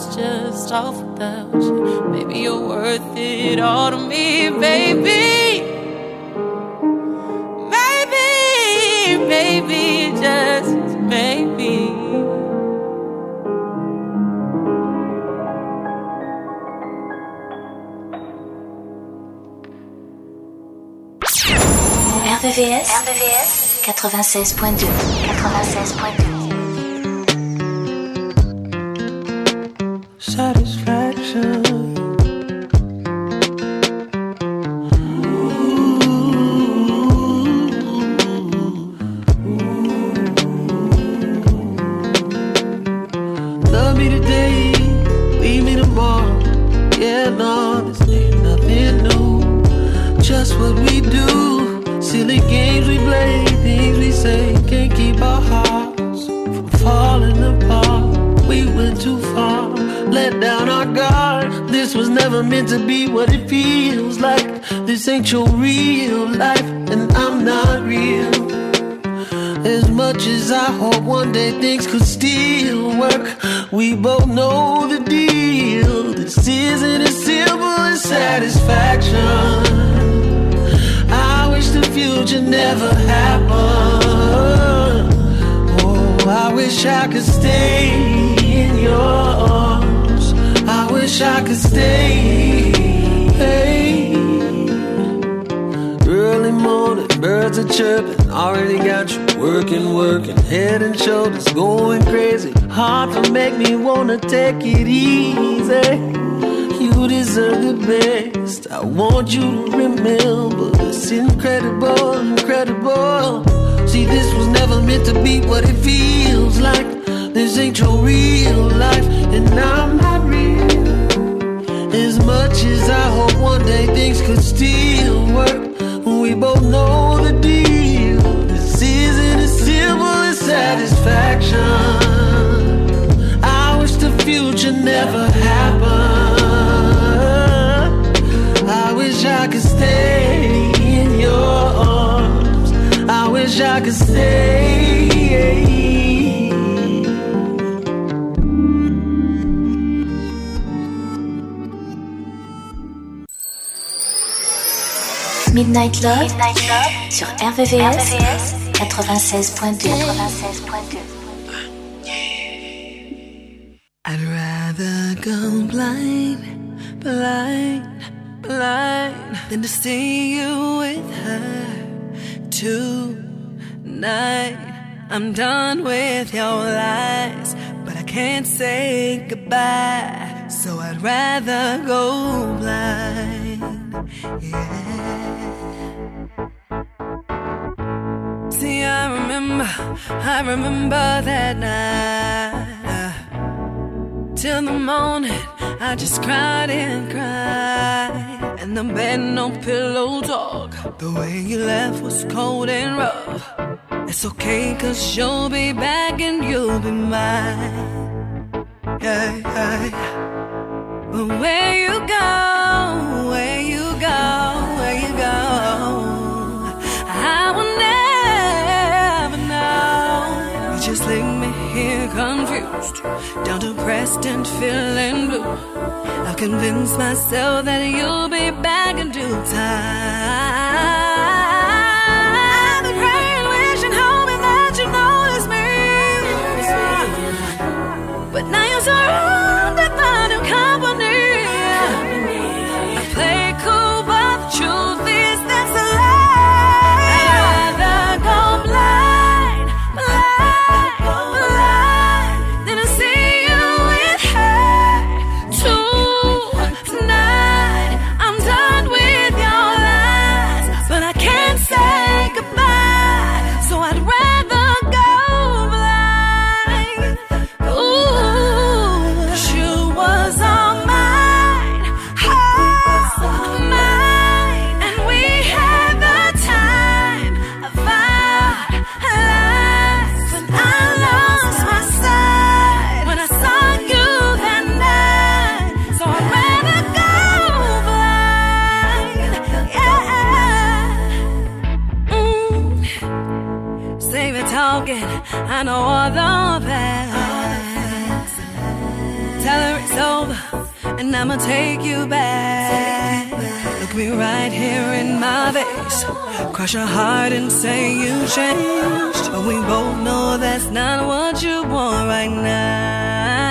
was just off about you. Maybe you're worth it all to me, baby. Maybe, maybe, just maybe. RVVS, RVVS 96.2 96.2 chirping. Already got you working, working. Head and shoulders going crazy. Hard to make me wanna take it easy. You deserve the best. I want you to remember it's incredible, incredible. See, this was never meant to be what it feels like. This ain't your real life, and I'm not real. As much as I hope one day things could still work, we both know the deal. Satisfaction. I wish the future never happened. I wish I could stay in your arms. I wish I could stay. Midnight Love, Midnight Love sur RVVS, 96.2. I'd rather go blind, blind, blind than to see you with her tonight. I'm done with your lies, but I can't say goodbye. So I'd rather go blind. Yeah. I remember that night. Till the morning, I just cried and cried. And the bed, no pillow talk. The way you left was cold and rough. It's okay, cause you'll be back and you'll be mine. Yeah, yeah. But where you go, where just leave me here confused, down depressed and feeling blue. I've convinced myself that you'll be back in due time. Take you back. Look me right here in my face, crush your heart and say you changed. But we both know that's not what you want right now.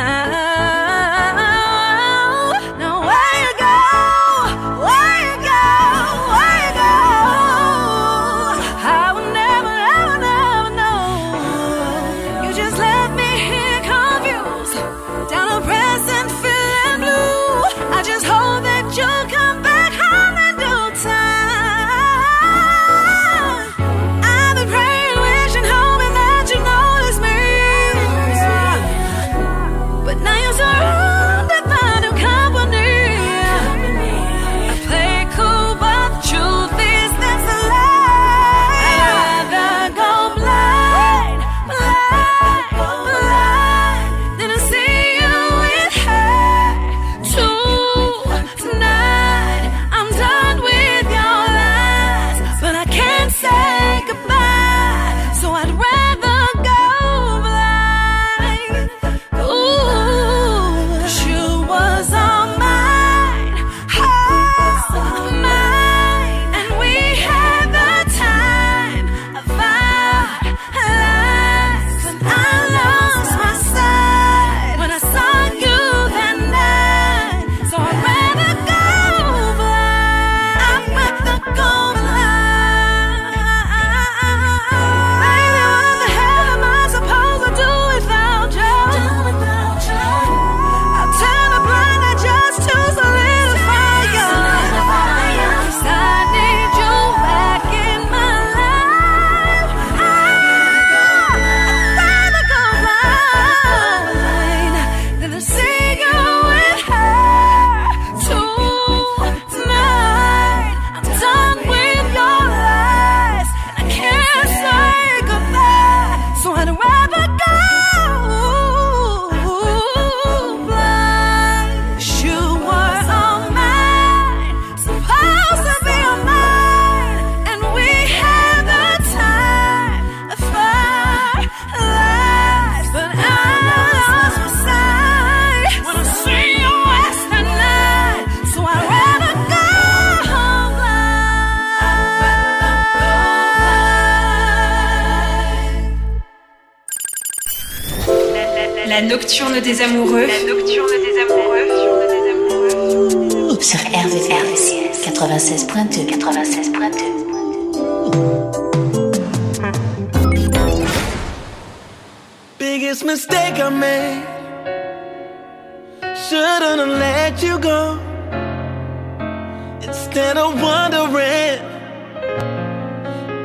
Nocturne des amoureux. La nocturne des amoureux. Sur RVVS 96.2 96.2 Biggest mistake I made. Shouldn't have let you go. Instead of wondering,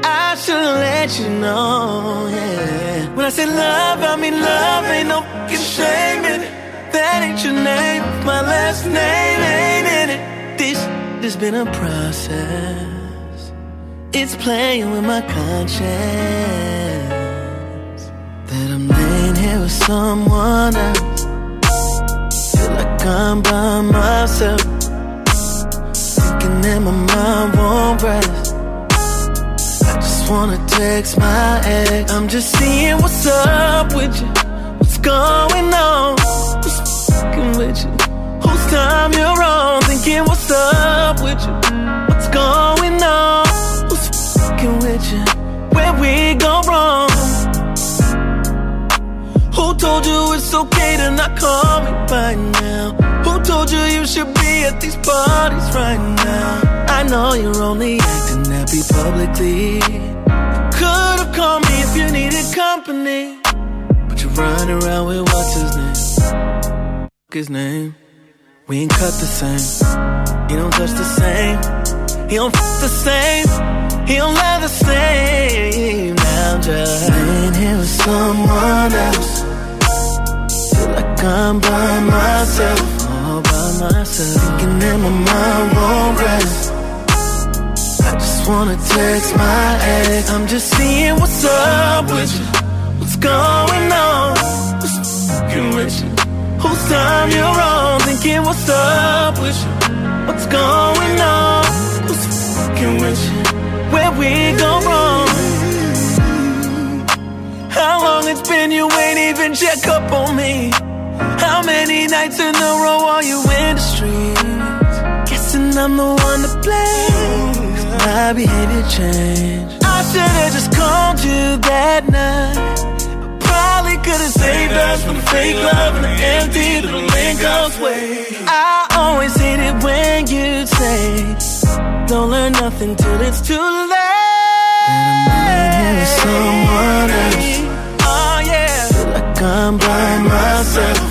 I should've let you know. Yeah. When I say love, I mean love. Shame in it. That ain't your name. My last name ain't in it. This has been a process. It's playing with my conscience. That I'm laying here with someone else. Feel like I'm by myself. Thinking that my mind won't rest. I just wanna text my ex. I'm just seeing what's up with you. What's going on? What's fucking with you? Whose time you're on? Thinking what's up with you? What's going on? Who's fucking with you? Where we go wrong? Who told you it's okay to not call me right now? Who told you you should be at these parties right now? I know you're only acting happy publicly. Could have called me if you needed company. Running around with what's his name? His name. We ain't cut the same. He don't touch the same. He don't f the same. He don't love the same. Now I'm just laying here with someone else. Feel like I'm by myself, all by myself. Thinking that my mind won't rest. I just wanna text my ex. I'm just seeing what's up with you. Going on? Fucking with you? Whose time you're on? Thinking what's up with you? What's going on? Who's fucking with you? Where we go wrong? How long it's been you ain't even check up on me? How many nights in a row are you in the streets? Guessing I'm the one to blame. My behavior changed. I should've just called you that night. Could've saved us from the fake love and the empty little Lincoln's way. I always hate it when you say, Don't learn nothing till it's too late. And I'm someone else. Oh yeah. Feel like I'm by myself.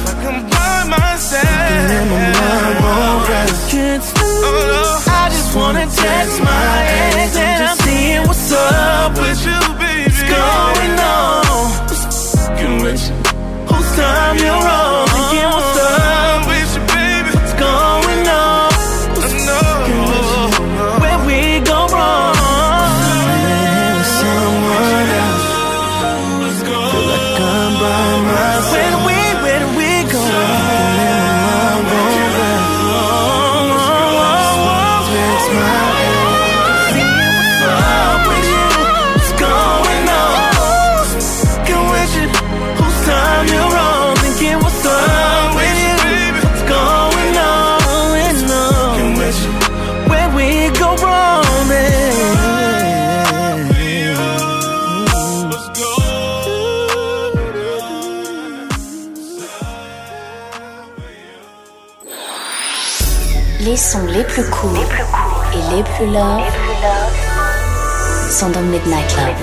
Myself. And my mind won't rest. Can't sleep. Oh, I just wanna text my ex and I'm seeing what's up with you, fucking with you? Whose time you're on? Les sons les plus courts et les plus love sont dans Midnight Love.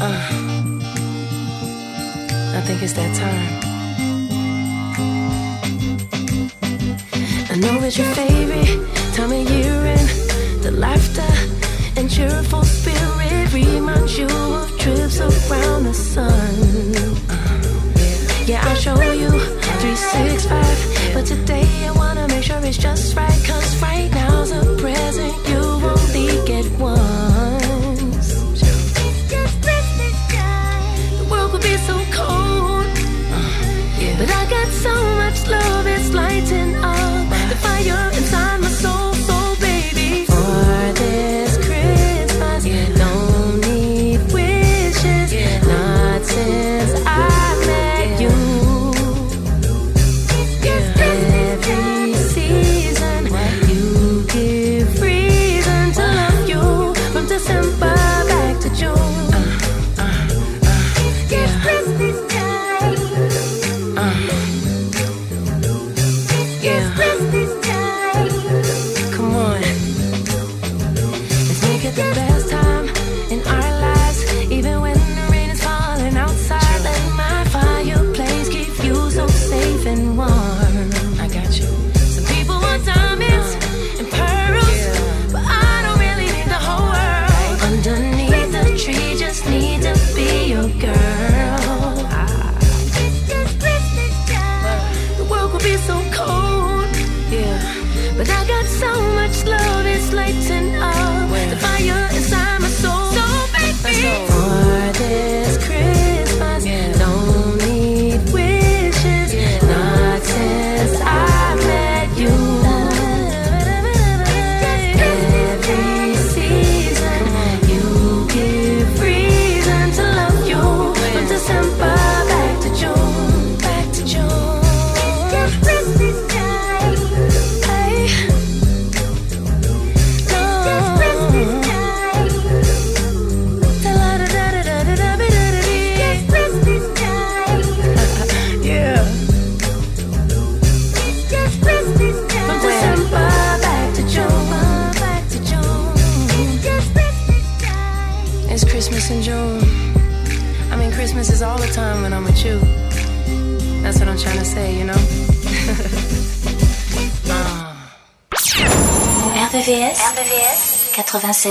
Ah, I think it's that time. I know it's your favorite time of year and the laughter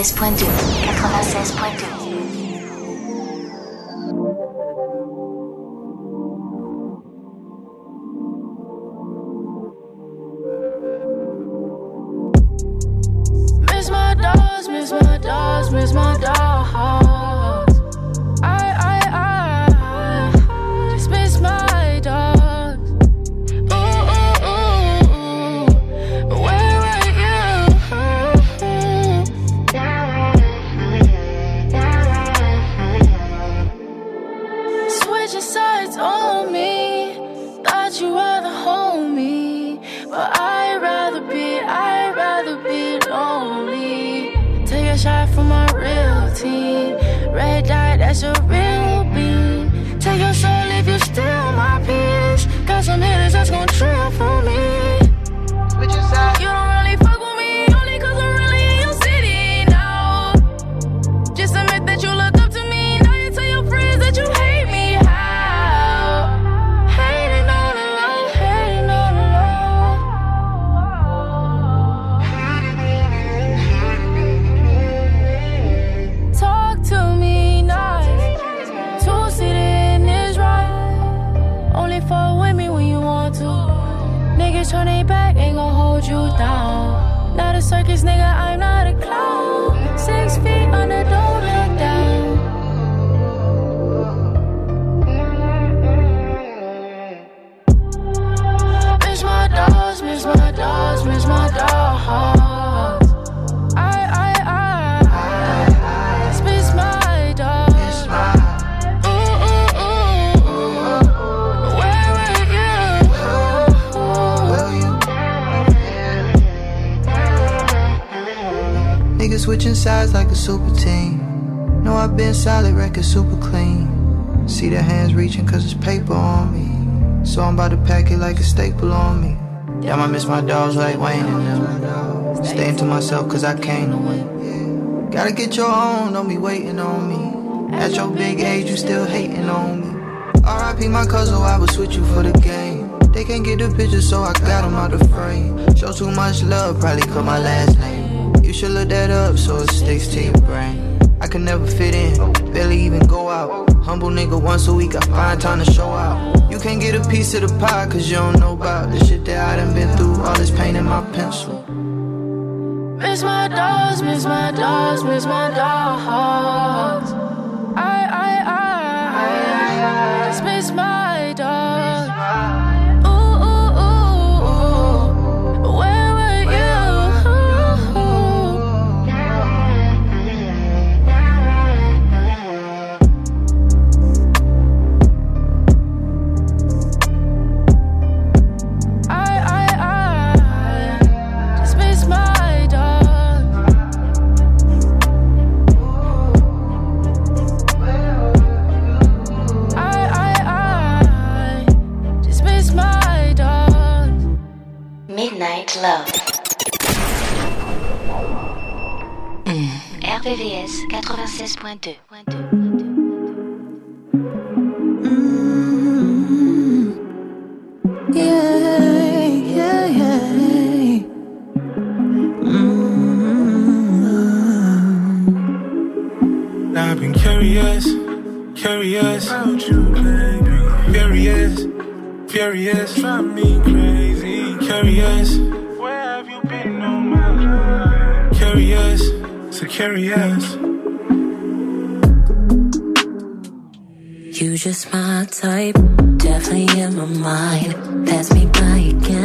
16.2. cause I came to win. Gotta get your own, don't be waiting on me. At your big age, you still hating on me. RIP my cousin, I would switch you for the game. They can't get the picture, so I got them out the frame. Show too much love, probably cut my last name. You should look that up so it sticks to your brain. I can never fit in, barely even go out. Humble nigga, once a week I find time to show out. You can't get a piece of the pie, cause you don't know about the shit that I done been through. All this pain in my pencil. Miss my dogs, miss my dogs, miss my dogs. I, I, I, I, I, I, I, I, I, I, I, I, I, Night Love. Mm. RVVS 96.2. Mm. Yeah, yeah, yeah. Mm. I've been curious, curious, about you, baby. Curious furious, drive me crazy. Curious, where have you been all my life? Curious, so curious. You just my type, definitely in my mind. Pass me by again,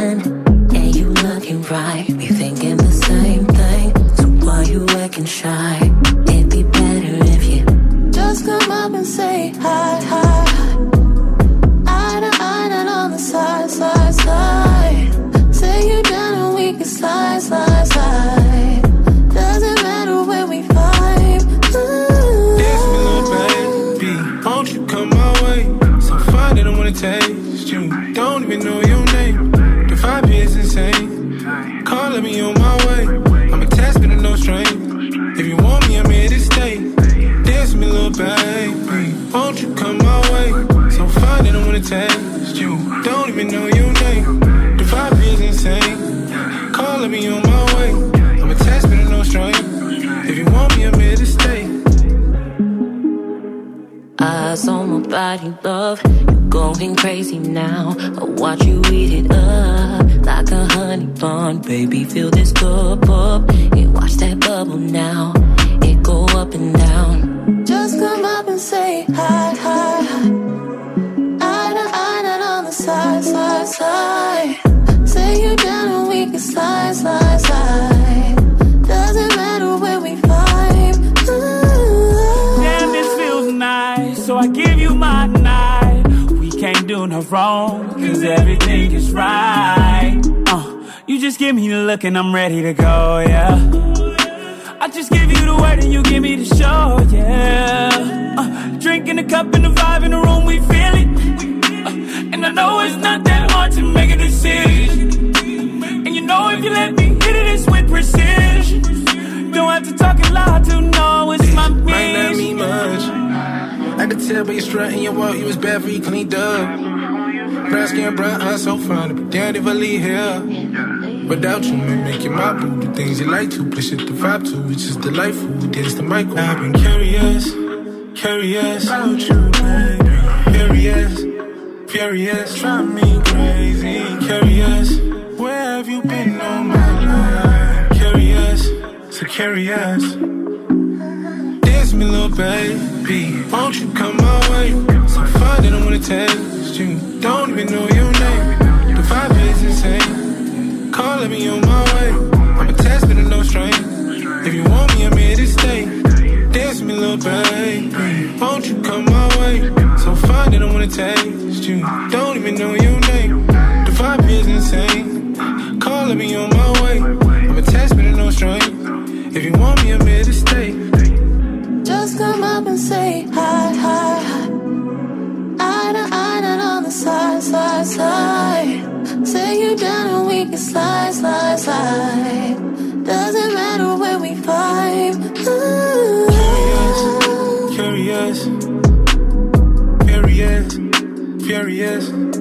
Tell by your strut and your walk, you was bad for you cleaned up. Brown skin, brown eyes, so fine to be damned if I leave here. Without you, man, making my boo the things you like to, push it the vibe to, it's just delightful. Dance the mic. I've been curious, curious about you, baby. Furious, furious, drive me crazy. Curious, where have you been all my life? Curious, so curious. Dance me, little baby. Won't you come my way? So fine I wanna taste you. Don't even know your name. The vibe is insane. Calling me on my way. I'm attached, but no strain. If you want me, I'm here to stay. Dance me, little baby. Won't you come my way? So fine I wanna taste you. Don't even know your name. The vibe is insane. Calling me on my way. I'm attached, but no strain. If you want say hi, hi, hi. Eye to eye, not on the side, side, side. Say you down and we can slide, slide, slide. Doesn't matter when we vibe. Curious, furious, furious, curious.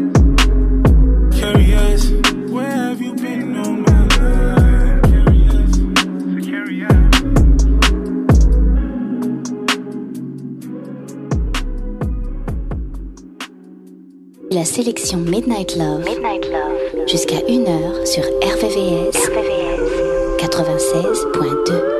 La sélection Midnight Love. Jusqu'à 1h sur RVVS. 96.2. 96.2.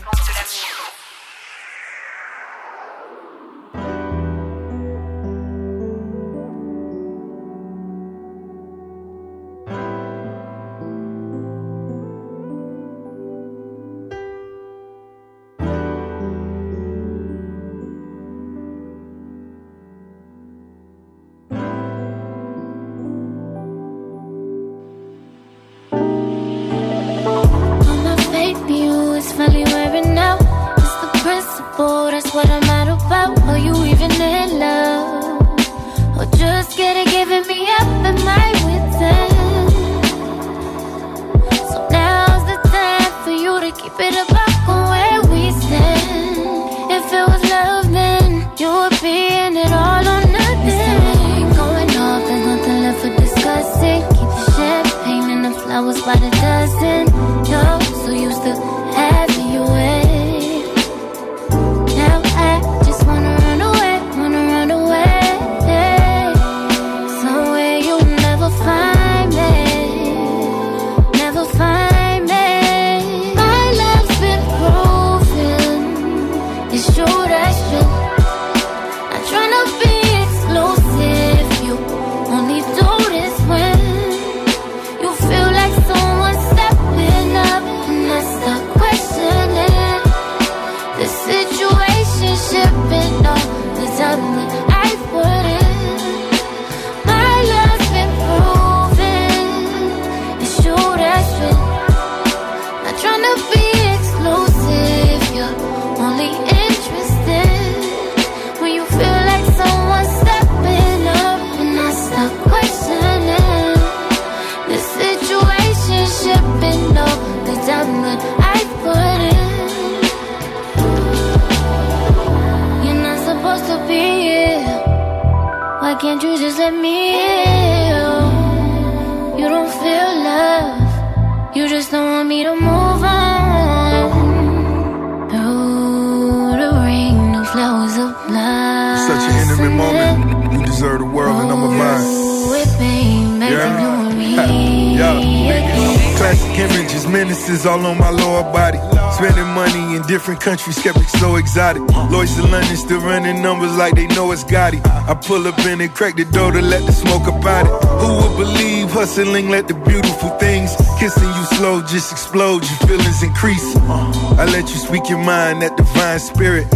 country skeptic, so exotic. Lois in London still running numbers like they know it's it. I pull up in and crack the door to let the smoke about it. Who would believe hustling let the beautiful things kissing you slow just explode? Your feelings increase. I let you speak your mind, that divine spirit.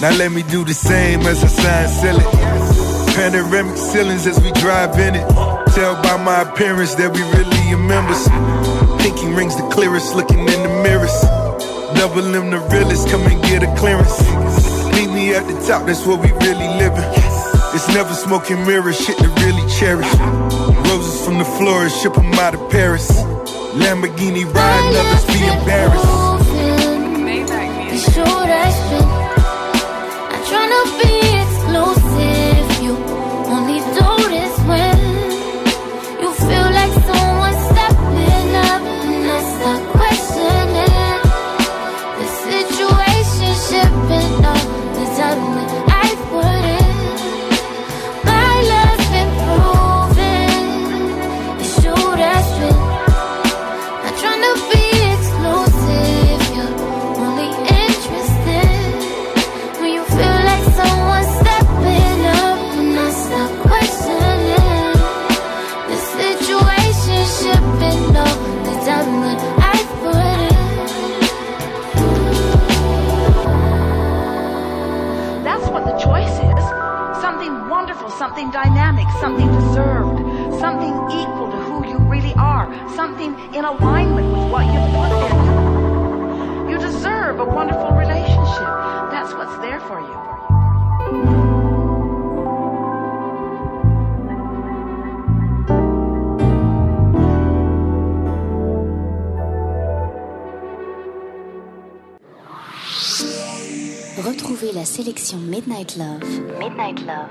Now let me do the same as I sign sell it. Panoramic ceilings as we drive in it. Tell by my appearance that we really are members. Pinky rings the clearest looking in the mirrors. Double M the realest, come and get a clearance. Meet me at the top, that's where we really living. It's never smoking mirrors, shit to really cherish. Roses from the florist, ship 'em out of Paris. Lamborghini ride, others be embarrassed. You sure that's true? Not trying to be something in alignment with what you've put there. You deserve a wonderful relationship. That's what's there for you. Retrouvez la sélection Midnight Love, Midnight Love,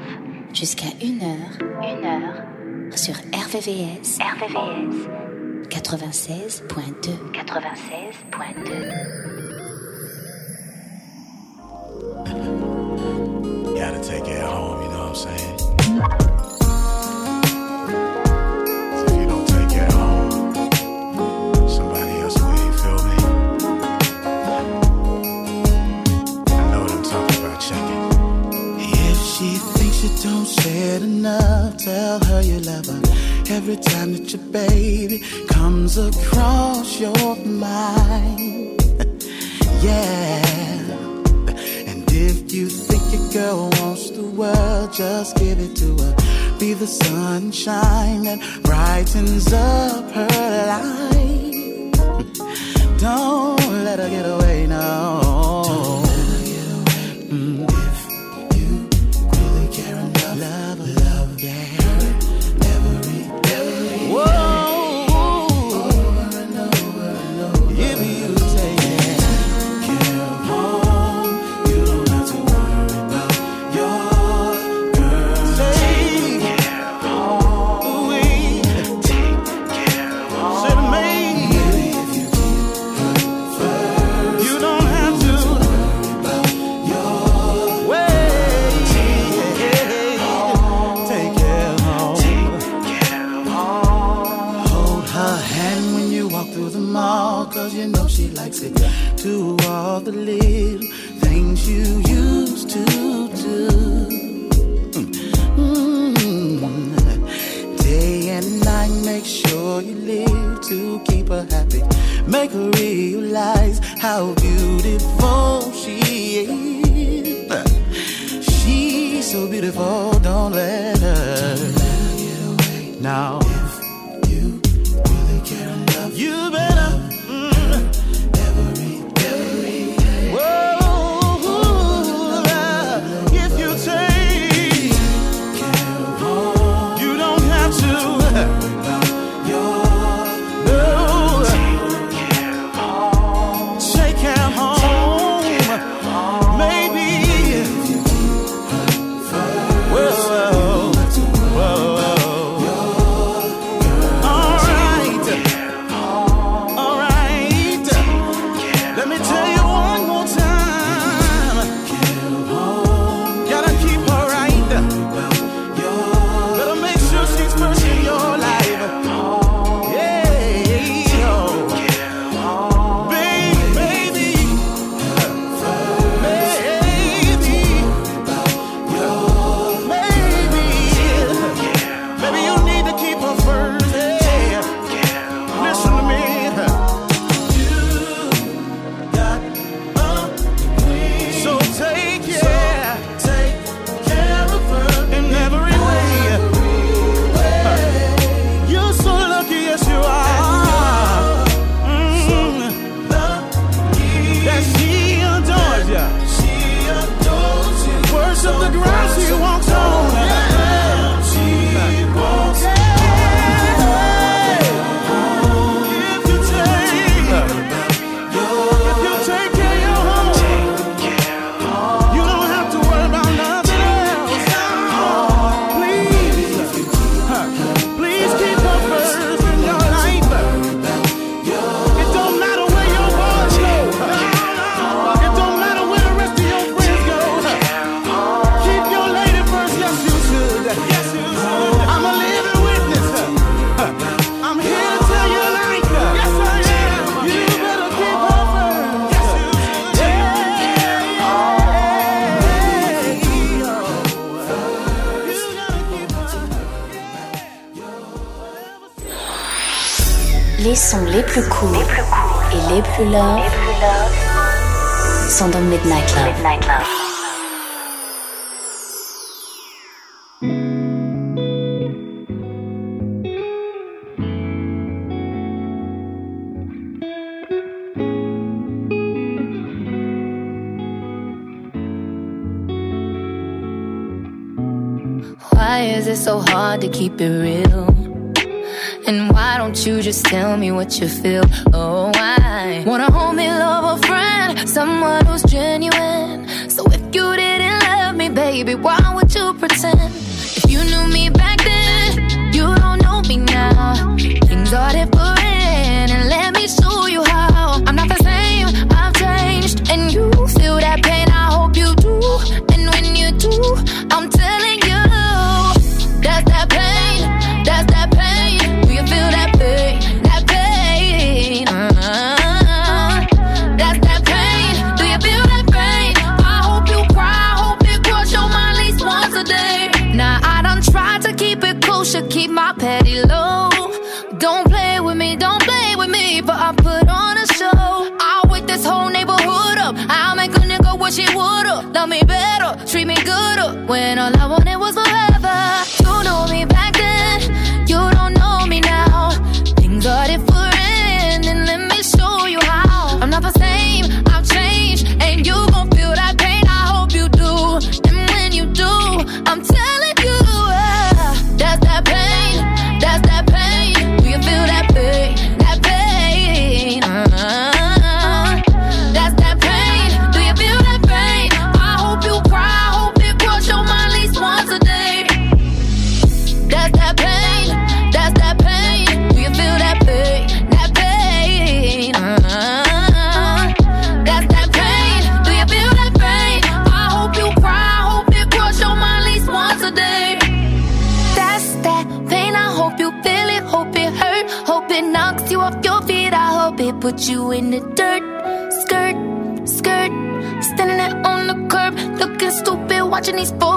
jusqu'à 1h, 1h, sur RVVS, RVVS, 96.2, 96.2. Gotta take it home, you know what I'm saying? So if you don't take it home, somebody else will, you feel me? I know what I'm talking about, check it. If she thinks you don't say it enough, tell her you love her. Every time that your baby comes across your mind. yeah. And if you think your girl wants the world, just give it to her. Be the sunshine that brightens up her life. Don't let her get away now. It. Do all the little things you used to do. Mm. Day and night, make sure you live to keep her happy. Make her realize how beautiful she is. She's so beautiful, don't let her get away. Now, les plus cool les plus courts et les plus sont dans Midnight Love. Midnight Love. Why is it so hard to keep it real? you just tell me what you feel? Oh, I wanna hold me, love, a friend, someone who's genuine. So if you didn't love me, baby, why would you? bueno, la bonita put you in the dirt. Skirt, skirt, standing there on the curb, looking stupid, watching these boys.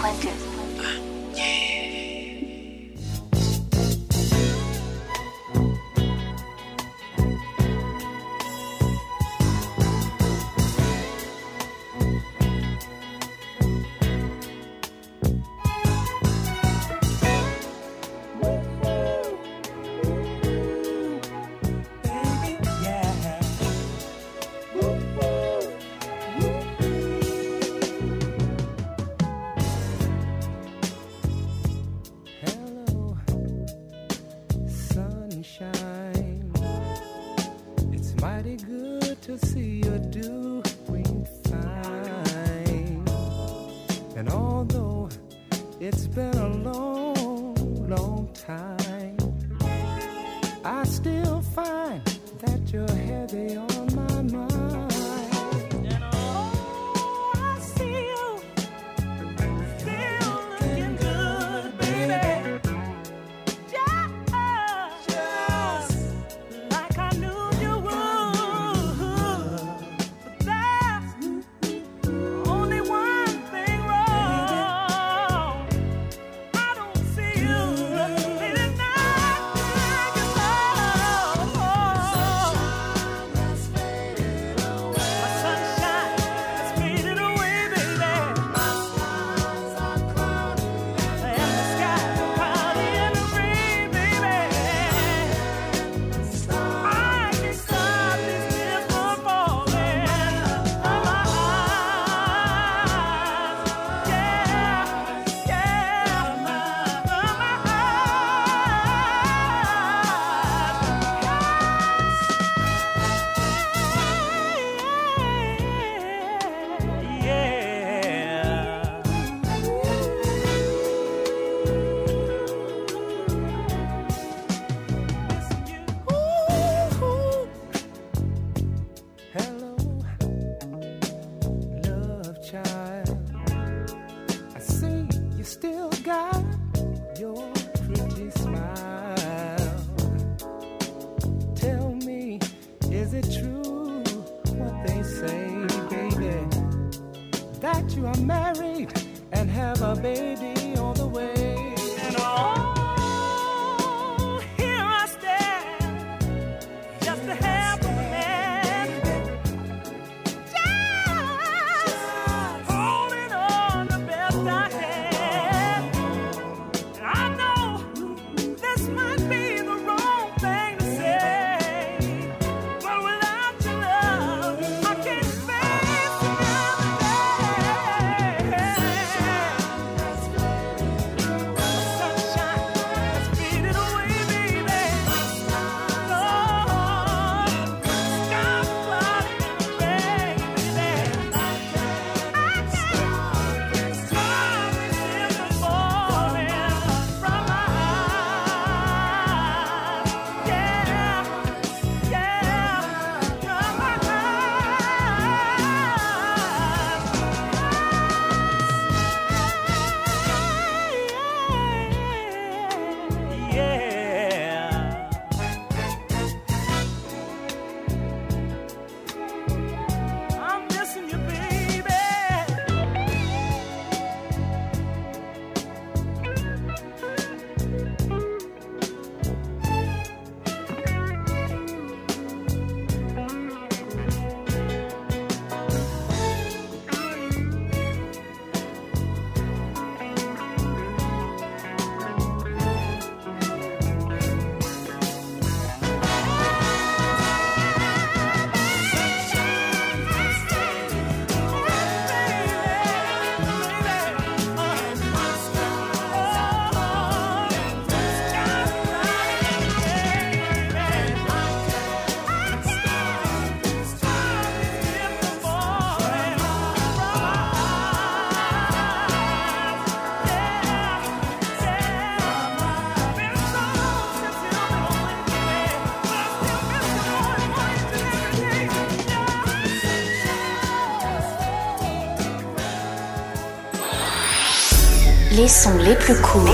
sons les plus courts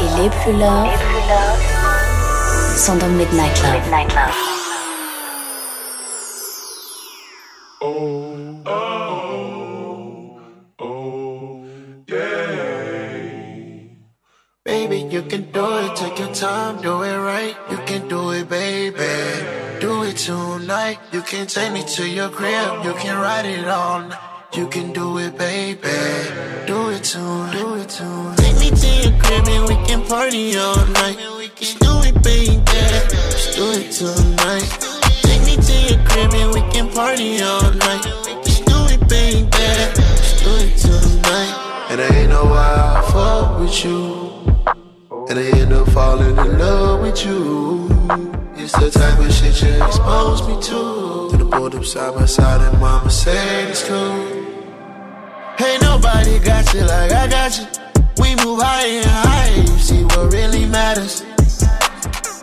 et les plus love sont dans Midnight Love. Baby, you can do it, take your time, do it right. You can do it, baby. Do it tonight. You can take me to your crib, you can ride it all. You can do it, baby. Do it tonight, do it tonight. Take me to your crib and we can party all night. Just do it, baby. Just do it tonight. Take me to your crib and we can party all night. Just do it, baby. Just do it tonight. And I ain't know why I fuck with you. And I end up falling in love with you. It's the type of shit you expose me to. To the up side by side and mama said it's cool. Ain't nobody got you like I got you. We move higher and higher, you see what really matters.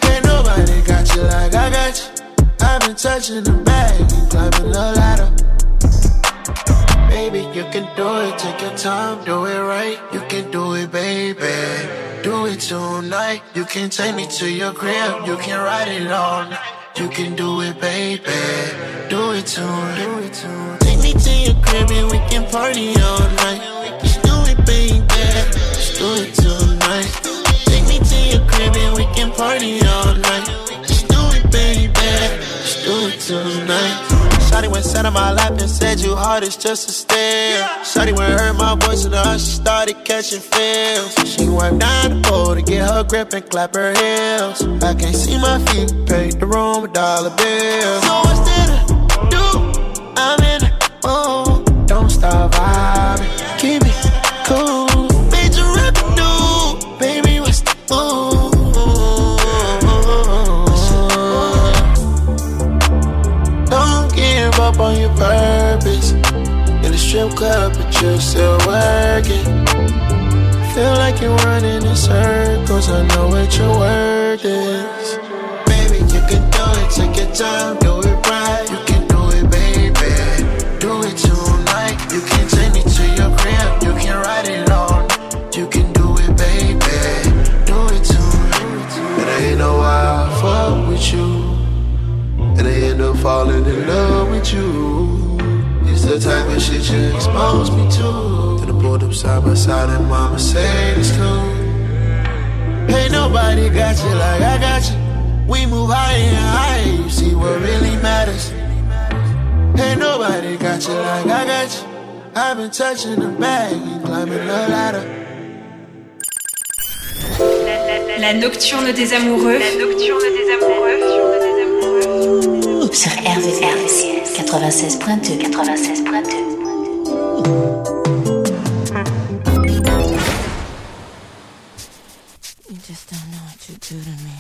Ain't nobody got you like I got you. I've been touching the bag and climbing the ladder. Baby, you can do it, take your time, do it right. You can do it, baby. Do it tonight. You can take me to your crib, you can ride it all night. You can do it, baby. Do it tonight. Do it tonight. Take me to your crib and we can party all night. Just do it, baby. Just do it tonight. Take me to your crib and we can party all night. Just do it, baby. Just do it tonight. Shawty went sat on my lap and said you hard as just a stare. Shawty went heard my voice and her she started catching feels. She went down the pole to get her grip and clap her heels. I can't see my feet, paid the room with dollar bills. So what's there to do? I'm in the oh, mood. Don't stop vibing, purpose. In the strip club, but you're still working. Feel like you're running in circles. I know what your word is. Baby, you can do it. Take your time, do it right. You can do it, baby. Do it tonight. You can take me to your crib. You can ride it on. You can do it, baby. Do it tonight. And I ain't know why I fuck with you. And I end up falling in love with you. It's the type of shit you expose me to. To the pulled up side by side and mama said it's cool. Ain't nobody got you like I got you. We move higher and higher, you see what really matters. Ain't nobody got you like I got you. I've been touching the bag and climbing the ladder. La nocturne des amoureux. La nocturne des amoureux. Sur RVRVCS 96.2 96.2 You just don't know what you do to me.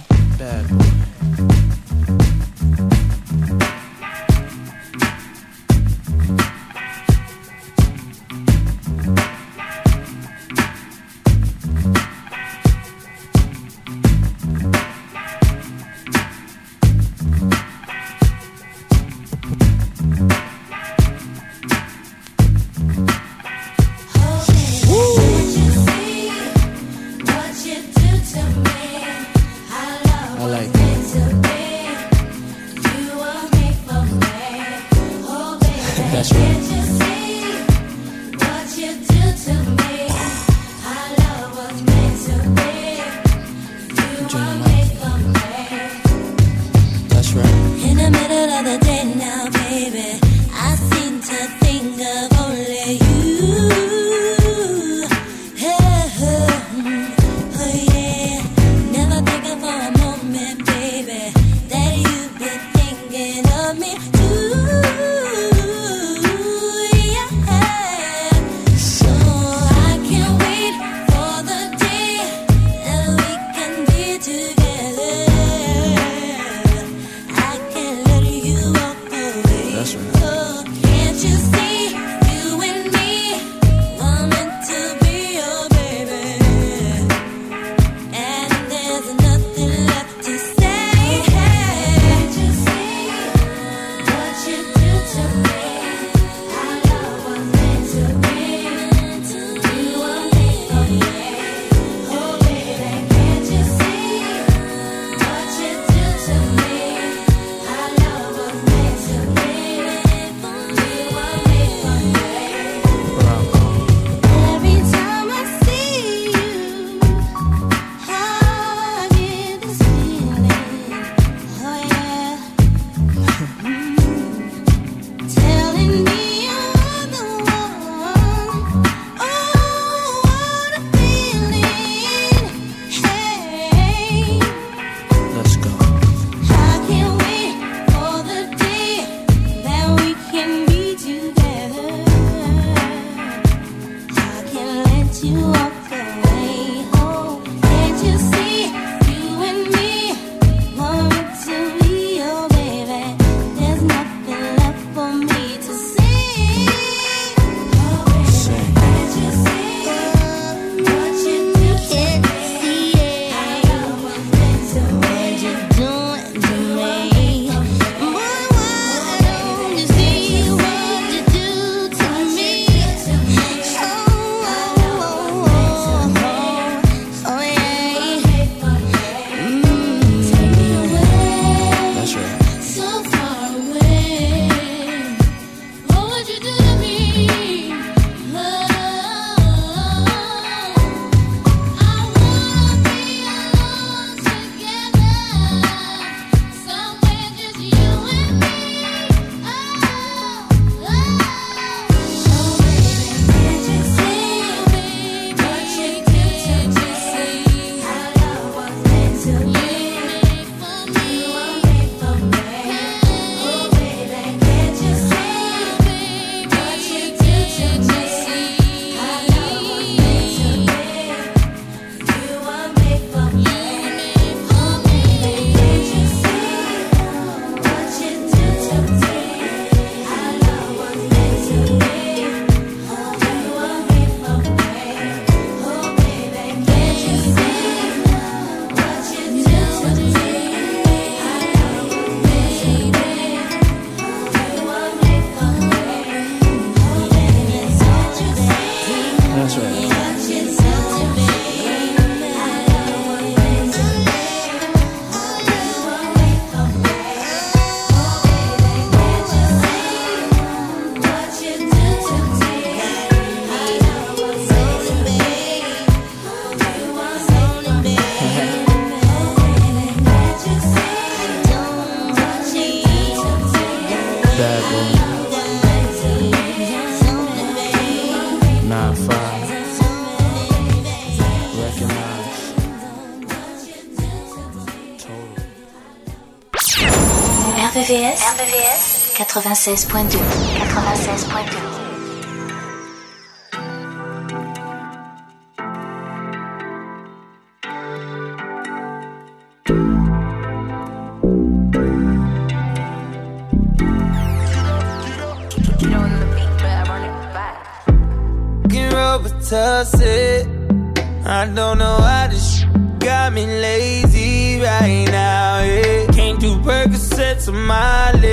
I don't know why this got me lazy right now. Yeah. Can't do Percocets on my lips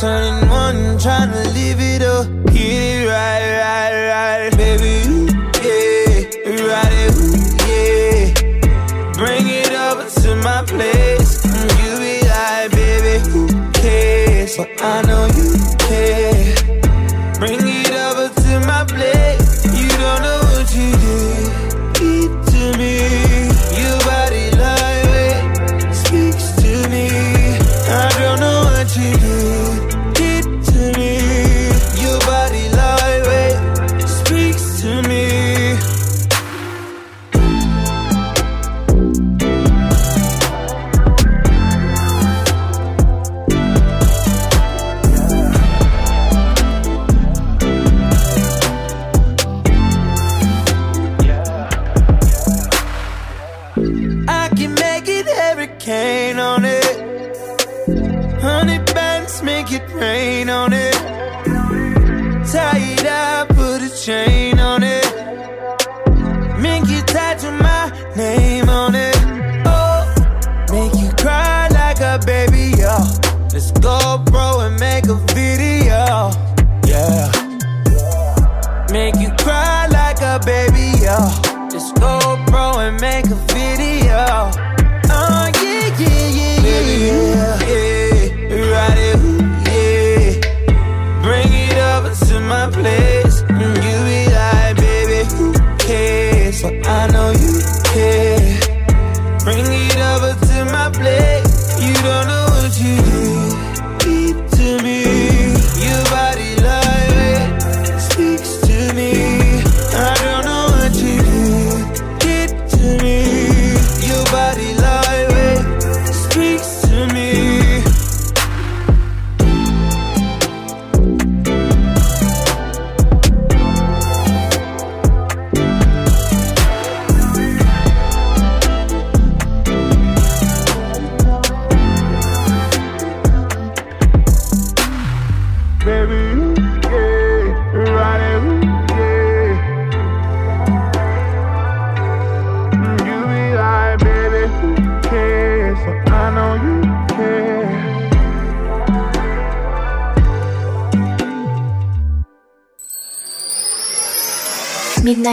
turning one, trying to live it up. Get it right, right, right. Baby, ooh, yeah, ride it, ooh, yeah. Bring it up to my place. Mm, you be like, baby, who cares? But I know.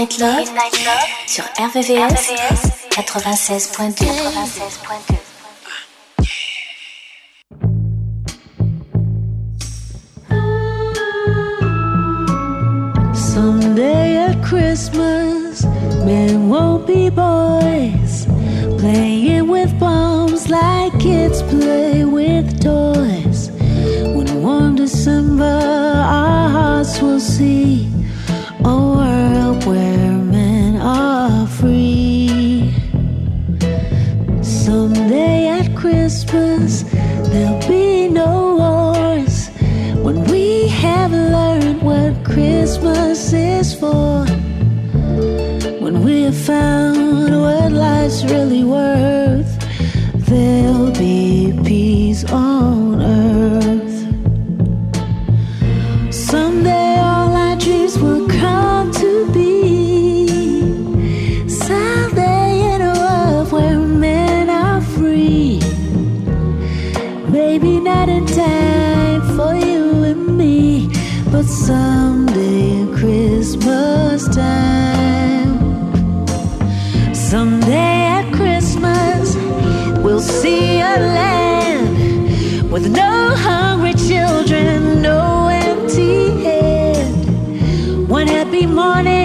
Midnight Love, Midnight Love sur RVVS, RVVS 96.2. 96.2. Someday at Christmas, men won't be boys, playing with bombs like kids play. someday at Christmas we'll see a land with no hungry children, no empty head. One happy morning.